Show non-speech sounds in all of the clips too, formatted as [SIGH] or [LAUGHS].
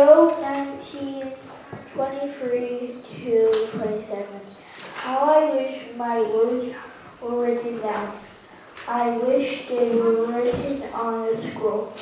Job 19, 23 to 27. How I wish my words were written down. I wish they were written on a scroll.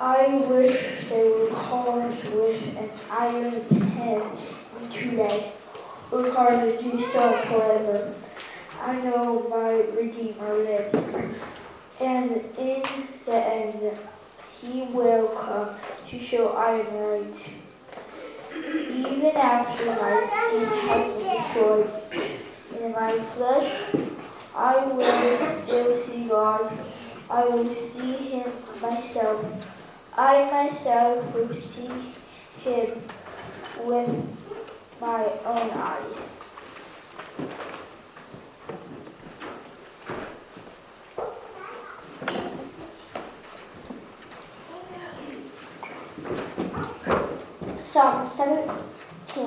I wish they were carved with an iron pen into lead, or carved into stone forever. I know my Redeemer lives, and in the end he will come to show I am right. Even after my skin has been destroyed, in my flesh I will still see God. I will see him myself. I myself will see him with my own eyes. Psalm 17,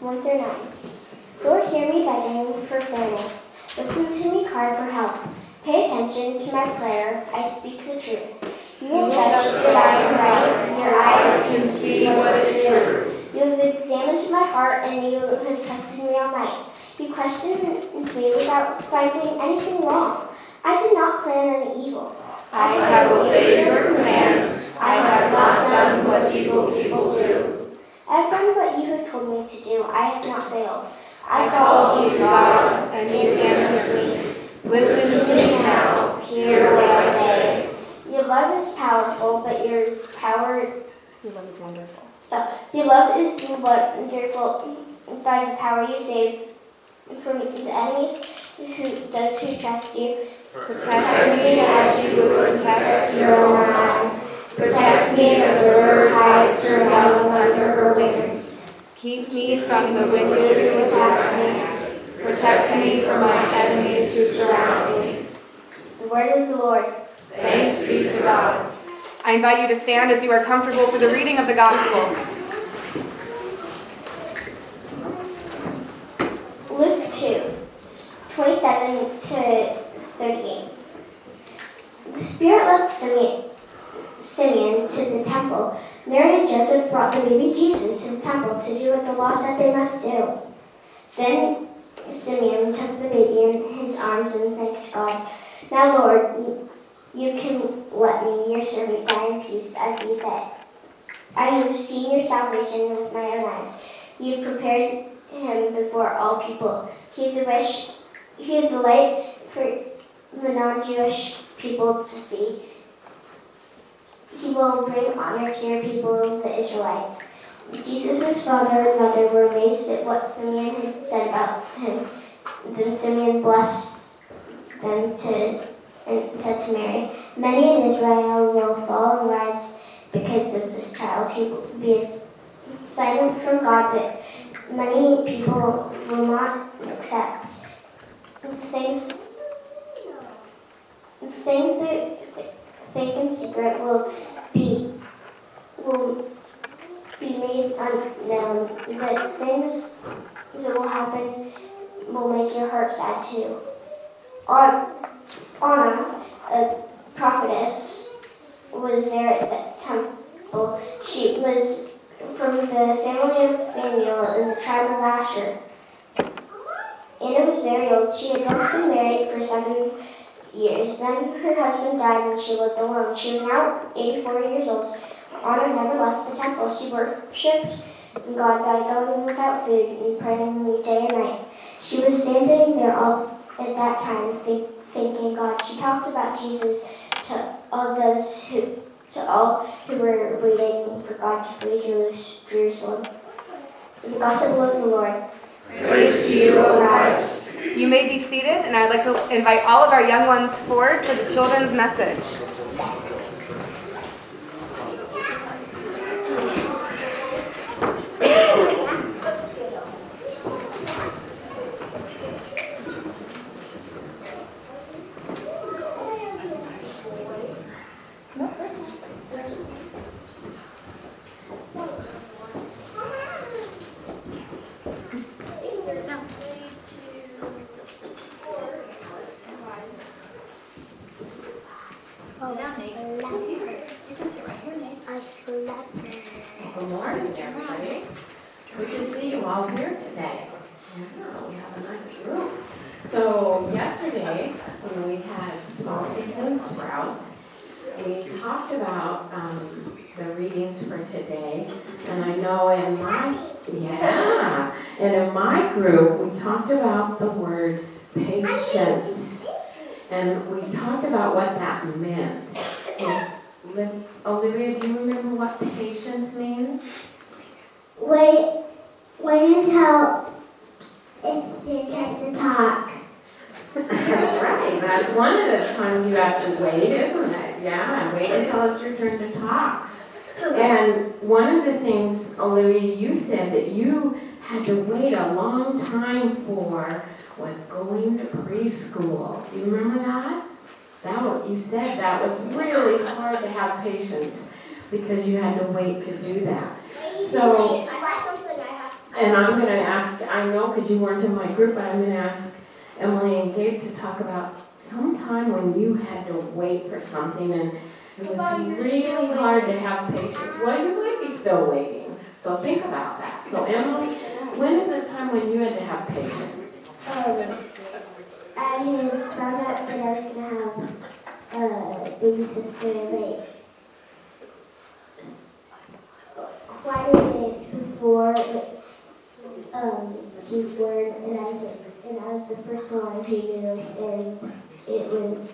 1 through 9. Lord, hear me begging for fairness. Listen to me cry for help. Pay attention to my prayer. I speak the truth. You will judge that I am right. Your eyes can see what is true. You have examined my heart and you have tested me all night. You questioned me without finding anything wrong. I did not plan any evil. I have obeyed your commands. I have not done what evil people do. I have done what you have told me to do. I have not failed. I called you, God, and you answered me. Listen to me now. Hear what I say. Your love is powerful, but your power, Your love is wonderful. uh, your love is wonderful by the power you save from the enemies who those who trust you. Protect me as you protect your own eye. Protect me as a bird hides her young under her wings. Keep me from the wicked who attack me. Protect me from my enemies who surround me. The word of the Lord. Thanks be to God. I invite you to stand as you are comfortable for the reading of the gospel. Luke 2, 27 to 38. The Spirit led Simeon, Simeon to the temple. Mary and Joseph brought the baby Jesus to the temple to do what the law said they must do. Then Simeon took the baby in his arms and thanked God. Now, Lord, you can let me, your servant, die in peace, as you said. I have seen your salvation with my own eyes. You prepared him before all people. He is a wish, he is a light for the non-Jewish people to see. He will bring honor to your people, the Israelites. Jesus' father and mother were amazed at what Simeon had said about him. Then Simeon blessed them to and said to Mary, Many in Israel will fall and rise because of this child. He will be a sign from God that many people will not accept. Things, things that think in secret will be will be made unknown. But things that will happen will make your heart sad too. Anna, a prophetess, was there at the temple. She was from the family of Phanuel in the tribe of Asher. Anna was very old. She had once been married for seven years. Then her husband died and she lived alone. She was now 84 years old. Anna never left the temple. She worshipped God by going without food and praying day and night. She was standing there all at that time, think, thanking God. She talked about Jesus to all those who to all who were waiting for God to free Jerusalem. The gospel of the Lord. Praise to you, O Christ. You may be seated, and I'd like to invite all of our young ones forward for the children's message. Sit down, Nate. You can sit right here, Nate. A slumber. morning, everybody. Good to see you all here today. Yeah, we have a nice group. So yesterday, when we had small seeds and sprouts, we talked about um, the readings for today. And I know in my, yeah, and in my group, we talked about the word patience. And we talked about what that meant. And Olivia, do you remember what patience means? Wait, wait until it's your turn to talk. That's right, that's one of the times you have to wait, isn't it? Yeah, wait until it's your turn to talk. And one of the things, Olivia, you said that you had to wait a long time for was going to preschool. Do you remember that? That what you said, that was really hard to have patience because you had to wait to do that. So- And I'm gonna ask, I know because you weren't in my group, but I'm gonna ask Emily and Gabe to talk about sometime when you had to wait for something and it was really hard to have patience. Well, you might be still waiting, so think about that. So Emily, when is the time when you had to have patience? I found out that I was gonna have a baby sister like quite a bit before um, she was born, and I was and I was the first one on news, and it was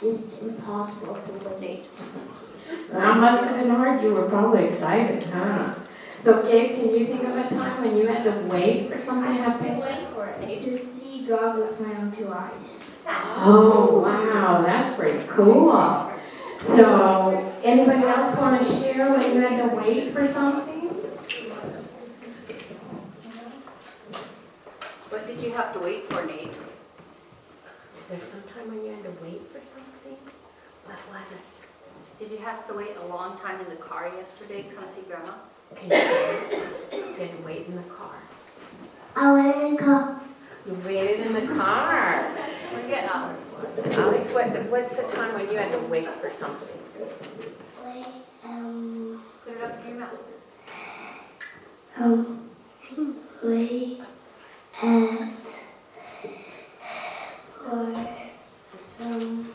just impossible to wait. That must have been hard, you were probably excited, huh? So Gabe, can you think of a time when you had to wait for something to have patience? To see God with my own two eyes. Ah. Oh, wow, that's pretty cool. So, anybody else want to share when you had to wait for something? What did you have to wait for, Nate? Is there some time when you had to wait for something? What was it? Did you have to wait a long time in the car yesterday to come see Grandma? Can you, you wait in the car. I went to go. You waited in the car. We're getting hours. Alex, what, what's the time when you had to wait for something? Wait, um, Put it up to your mouth. Um, wait and for um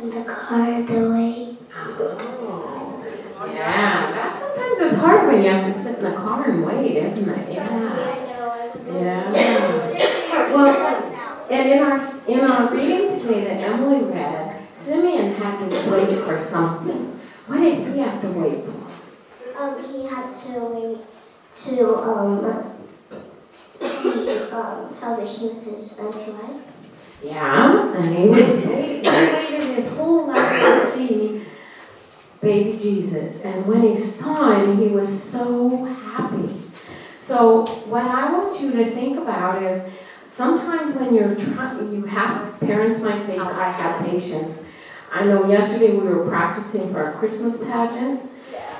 in the car to wait. Oh, yeah, that sometimes is hard when you have to sit in the car and wait, isn't it? Yeah. Yeah. Well, and in our, in our reading today that Emily read, Simeon had to wait for something. What did he have to wait for? um, he had to wait to, um, see, um, salvation of his own two eyes. Yeah, and he was waiting, he waited his whole life to see baby Jesus. And when he saw him, he was so happy. So what I want you to think about is sometimes when you're trying, you have, parents might say, I have patience. I know yesterday we were practicing for our Christmas pageant.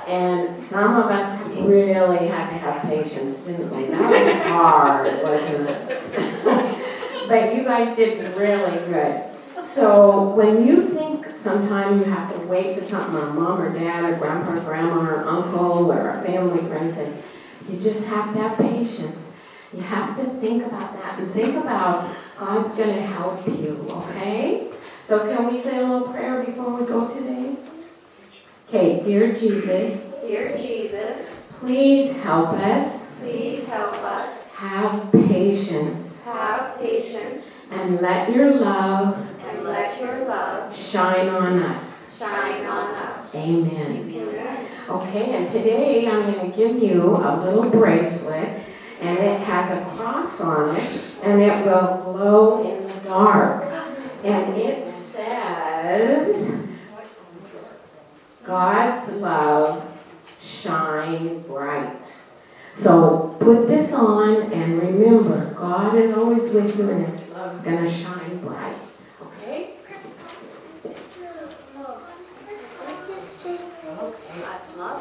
And some of us really had to have patience, didn't we? That was hard, wasn't it? [LAUGHS] But you guys did really good. So when you think sometime you have to wait for something, or mom or dad or grandpa or grandma or uncle or a family friend says, you just have to have patience. You have to think about that and think about God's going to help you, okay? So can we say a little prayer before we go today? Okay, dear Jesus, Dear Jesus, please help us please help us have patience have patience and let your love let your love shine on us. shine on us. Amen. Amen. Okay, and today I'm going to give you a little bracelet, and it has a cross on it, and it will glow in the dark. And it says, God's love shine bright. So put this on and remember, God is always with you and His love is going to shine bright. Okay? Okay. That's lovely. You want to come and get one? See what color you want? What color do you want? Green?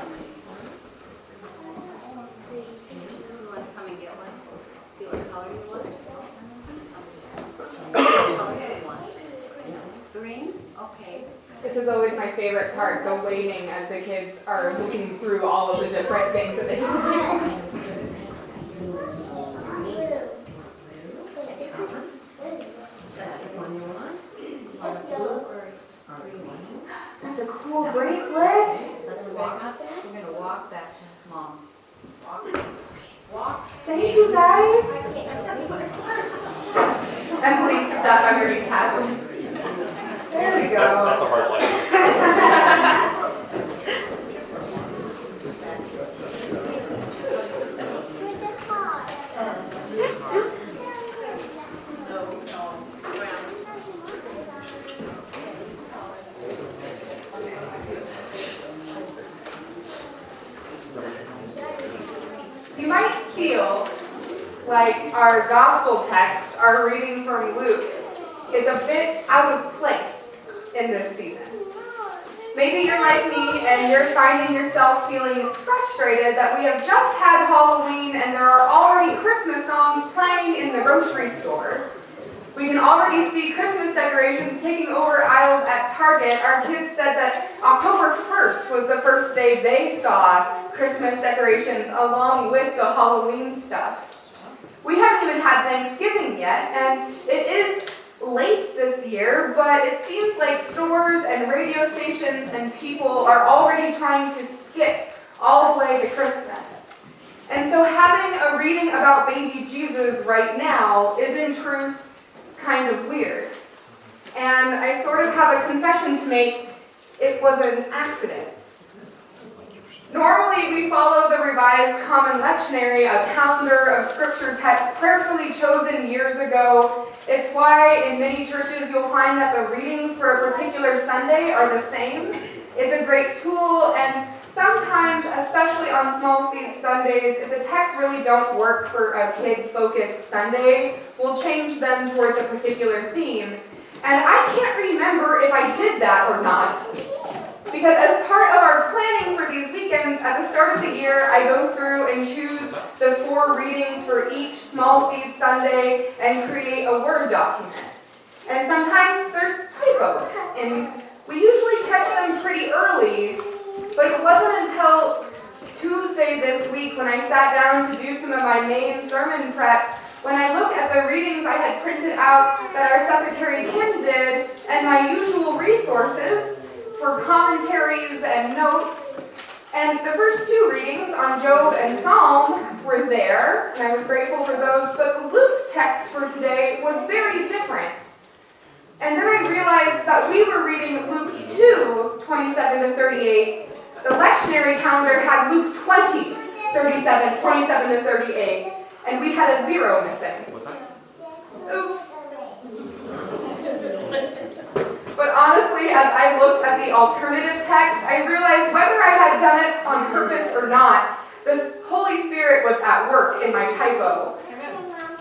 Okay. Is is always my favorite part, the waiting as the kids are looking through all of the different things that they have to do. That's a cool bracelet. Let's walk. We're gonna walk back to mom. Thank you guys. [LAUGHS] Emily's stuck underneath Kathleen. There we That's, that's go. a hard life. You might feel like our gospel text, our reading from Luke, is a bit out of place in this season. Maybe you're like me and you're finding yourself feeling frustrated that we have just had Halloween and there are already Christmas songs playing in the grocery store. We can already see Christmas decorations taking over aisles at Target. Our kids said that October 1st was the first day they saw Christmas decorations along with the Halloween stuff. We haven't even had Thanksgiving yet, and it is late this year, but it seems like stores and radio stations and people are already trying to skip all the way to Christmas. And so having a reading about baby Jesus right now is in truth kind of weird. And I sort of have a confession to make. It was an accident. Normally, we follow the Revised Common Lectionary, a calendar of scripture texts prayerfully chosen years ago. It's why in many churches you'll find that the readings for a particular Sunday are the same. It's a great tool, and sometimes, especially on small seed Sundays, if the texts really don't work for a kid-focused Sunday, we'll change them towards a particular theme. And I can't remember if I did that or not. Because as part of our planning for these weekends, at the start of the year, I go through and choose the four readings for each small seed Sunday and create a Word document. And sometimes there's typos, and we usually catch them pretty early, but it wasn't until Tuesday this week when I sat down to do some of my main sermon prep when I look at the readings I had printed out that our secretary Kim did and my usual resources for commentaries and notes. And the first two readings on Job and Psalm were there, and I was grateful for those, but the Luke text for today was very different. And then I realized that we were reading Luke 2, 27 to 38. The lectionary calendar had Luke 20, 37, 27 to 38, and we had a zero missing. What's that? Oops. But honestly, as I looked at the alternative text, I realized whether I had done it on purpose or not, the Holy Spirit was at work in my typo.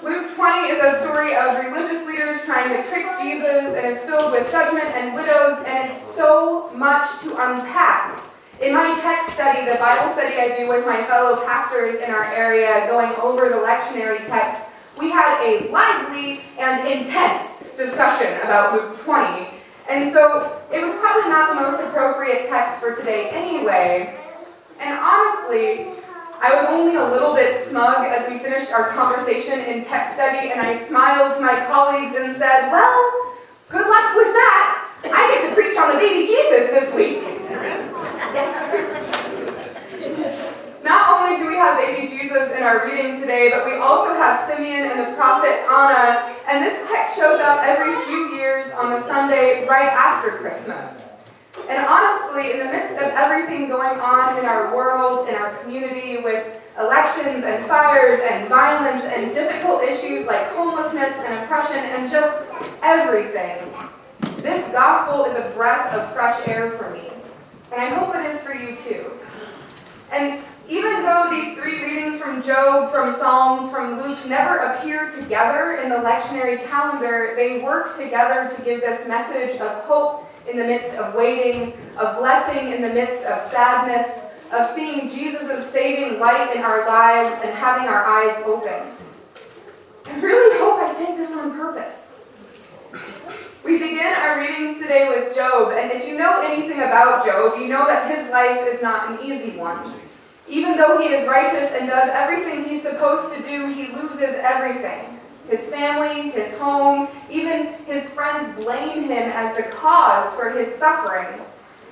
Luke 20 is a story of religious leaders trying to trick Jesus and is filled with judgment and widows, and it's so much to unpack. In my text study, the Bible study I do with my fellow pastors in our area, going over the lectionary text, we had a lively and intense discussion about Luke 20. And so it was probably not the most appropriate text for today anyway. And honestly, I was only a little bit smug as we finished our conversation in text study, and I smiled to my colleagues and said, Well, good luck with that. I get to preach on the baby Jesus this week. Yes. Not only do we have baby Jesus in our reading today, but we also have Simeon and the prophet Anna, and this text shows up every few years on the Sunday right after Christmas. And honestly, in the midst of everything going on in our world, in our community, with elections and fires and violence and difficult issues like homelessness and oppression and just everything, this gospel is a breath of fresh air for me. And I hope it is for you too. And even though these three readings from Job, from Psalms, from Luke never appear together in the lectionary calendar, they work together to give this message of hope in the midst of waiting, of blessing in the midst of sadness, of seeing Jesus' saving light in our lives and having our eyes opened. I really hope I did this on purpose. We begin our readings today with Job, and if you know anything about Job, you know that his life is not an easy one. Even though he is righteous and does everything he's supposed to do, he loses everything. His family, his home, even his friends blame him as the cause for his suffering.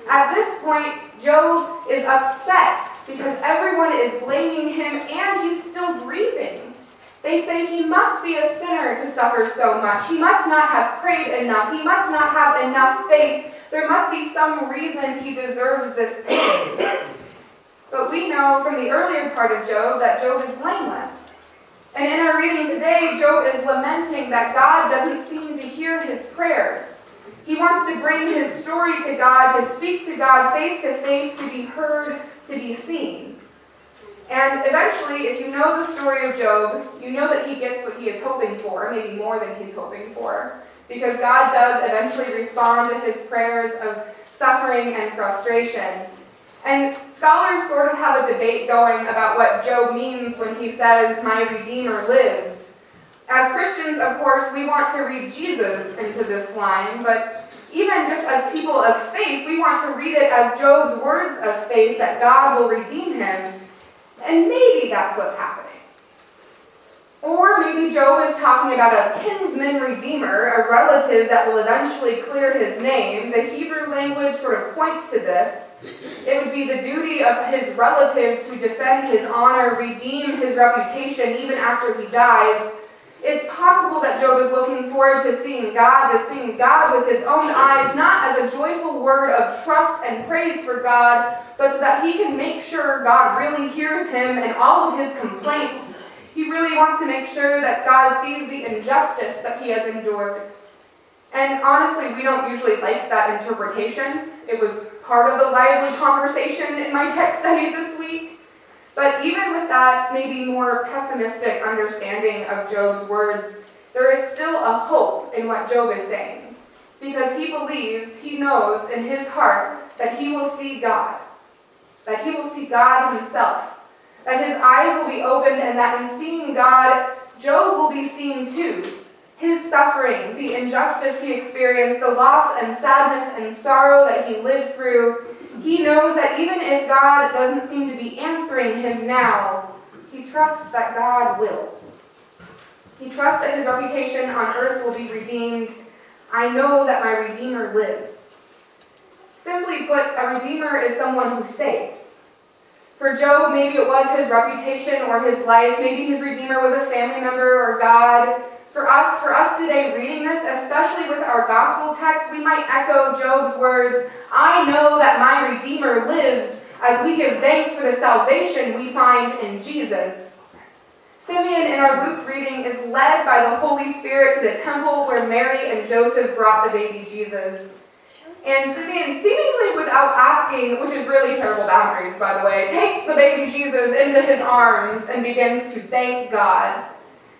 At this point, Job is upset because everyone is blaming him and he's still grieving. They say he must be a sinner to suffer so much. He must not have prayed enough. He must not have enough faith. There must be some reason he deserves this pain. But we know from the earlier part of Job that Job is blameless. And in our reading today, Job is lamenting that God doesn't seem to hear his prayers. He wants to bring his story to God, to speak to God face to face, to be heard, to be seen. And eventually, if you know the story of Job, you know that he gets what he is hoping for, maybe more than he's hoping for, because God does eventually respond to his prayers of suffering and frustration. And scholars sort of have a debate going about what Job means when he says, My Redeemer lives. As Christians, of course, we want to read Jesus into this line, but even just as people of faith, we want to read it as Job's words of faith that God will redeem him. And maybe that's what's happening. Or maybe Job is talking about a kinsman redeemer, a relative that will eventually clear his name. The Hebrew language sort of points to this. It would be the duty of his relative to defend his honor, redeem his reputation even after he dies. It's possible that Job is looking forward to seeing God, to seeing God with his own eyes, not as a joyful word of trust and praise for God, but so that he can make sure God really hears him and all of his complaints. He really wants to make sure that God sees the injustice that he has endured. And honestly, we don't usually like that interpretation. It was part of the lively conversation in my text study this week. But even with that maybe more pessimistic understanding of Job's words, there is still a hope in what Job is saying. Because he believes, he knows in his heart that he will see God, that he will see God himself, that his eyes will be opened, and that in seeing God, Job will be seen too. His suffering, the injustice he experienced, the loss and sadness and sorrow that he lived through, he knows that even if God doesn't seem to be answering him now, he trusts that God will. He trusts that his reputation on earth will be redeemed. I know that my Redeemer lives. Simply put, a Redeemer is someone who saves. For Job, maybe it was his reputation or his life. Maybe his Redeemer was a family member or God. For us, for us today reading this, especially with our gospel text, we might echo Job's words, I know that my Redeemer lives, as we give thanks for the salvation we find in Jesus. Simeon in our Luke reading is led by the Holy Spirit to the temple where Mary and Joseph brought the baby Jesus. And Simeon, seemingly without asking, which is really terrible boundaries, by the way, takes the baby Jesus into his arms and begins to thank God.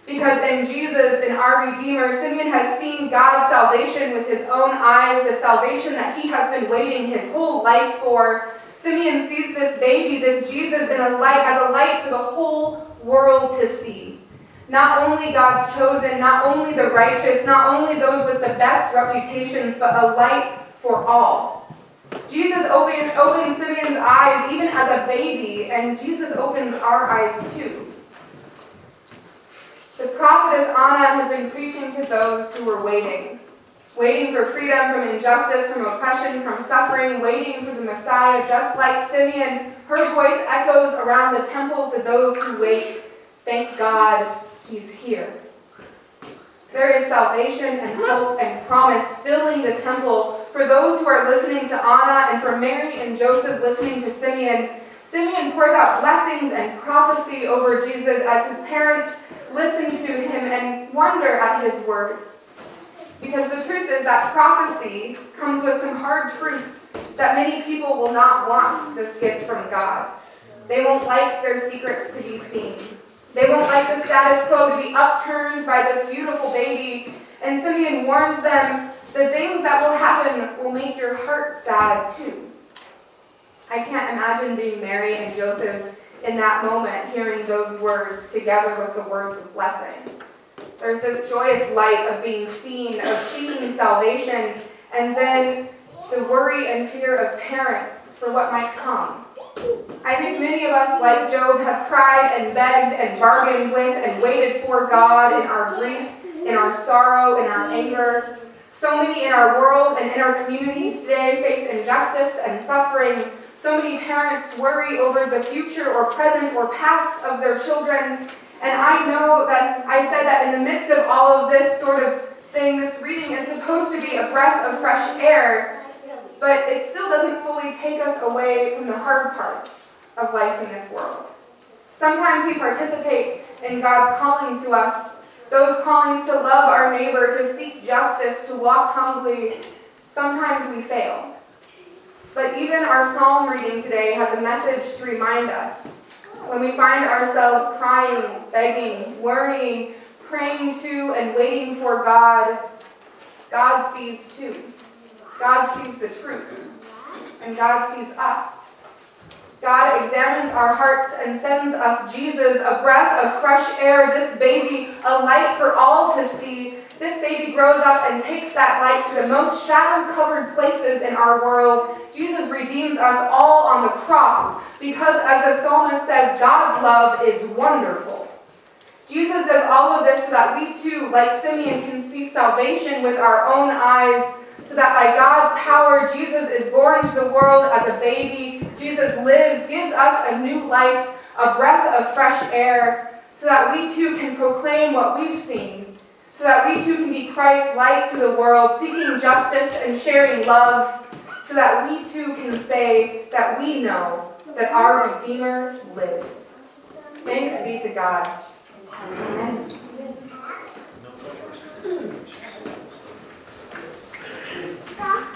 Because in Jesus, in our Redeemer, Simeon has seen God's salvation with his own eyes, the salvation that he has been waiting his whole life for. Simeon sees this baby, this Jesus, in a light as a light for the whole world to see. Not only God's chosen, not only the righteous, not only those with the best reputations, but a light for all. Jesus opens, opens Simeon's eyes even as a baby, and Jesus opens our eyes too. The prophetess Anna has been preaching to those who were waiting, waiting for freedom from injustice, from oppression, from suffering, waiting for the Messiah. Just like Simeon, her voice echoes around the temple to those who wait. Thank God he's here. There is salvation and hope and promise filling the temple for those who are listening to Anna and for Mary and Joseph listening to Simeon. Simeon pours out blessings and prophecy over Jesus as his parents listen to him and wonder at his words. Because the truth is that prophecy comes with some hard truths that many people will not want this gift from God. They won't like their secrets to be seen. They won't like the status quo to be upturned by this beautiful baby. And Simeon warns them the things that will happen will make your heart sad too. I can't imagine being Mary and Joseph in that moment, hearing those words together with the words of blessing. There's this joyous light of being seen, of seeing salvation, and then the worry and fear of parents for what might come. I think many of us, like Job, have cried and begged and bargained with and waited for God in our grief, in our sorrow, in our anger. So many in our world and in our communities today face injustice and suffering. So many parents worry over the future or present or past of their children. And I know that I said that in the midst of all of this sort of thing, this reading is supposed to be a breath of fresh air, but it still doesn't fully take us away from the hard parts of life in this world. Sometimes we participate in God's calling to us, those callings to love our neighbor, to seek justice, to walk humbly. Sometimes we fail. But even our psalm reading today has a message to remind us. When we find ourselves crying, begging, worrying, praying to, and waiting for God, God sees too. God sees the truth, and God sees us. God examines our hearts and sends us Jesus, a breath of fresh air, this baby, a light for all to see. This baby grows up and takes that light to the most shadow covered places in our world. Jesus redeems us all on the cross because, as the psalmist says, God's love is wonderful. Jesus does all of this so that we too, like Simeon, can see salvation with our own eyes so that by God's power, Jesus is born into the world as a baby. Jesus lives, gives us a new life, a breath of fresh air, so that we too can proclaim what we've seen, so that we too can be Christ's light to the world, seeking justice and sharing love, so that we too can say that we know that our Redeemer lives. Thanks be to God. Amen. 个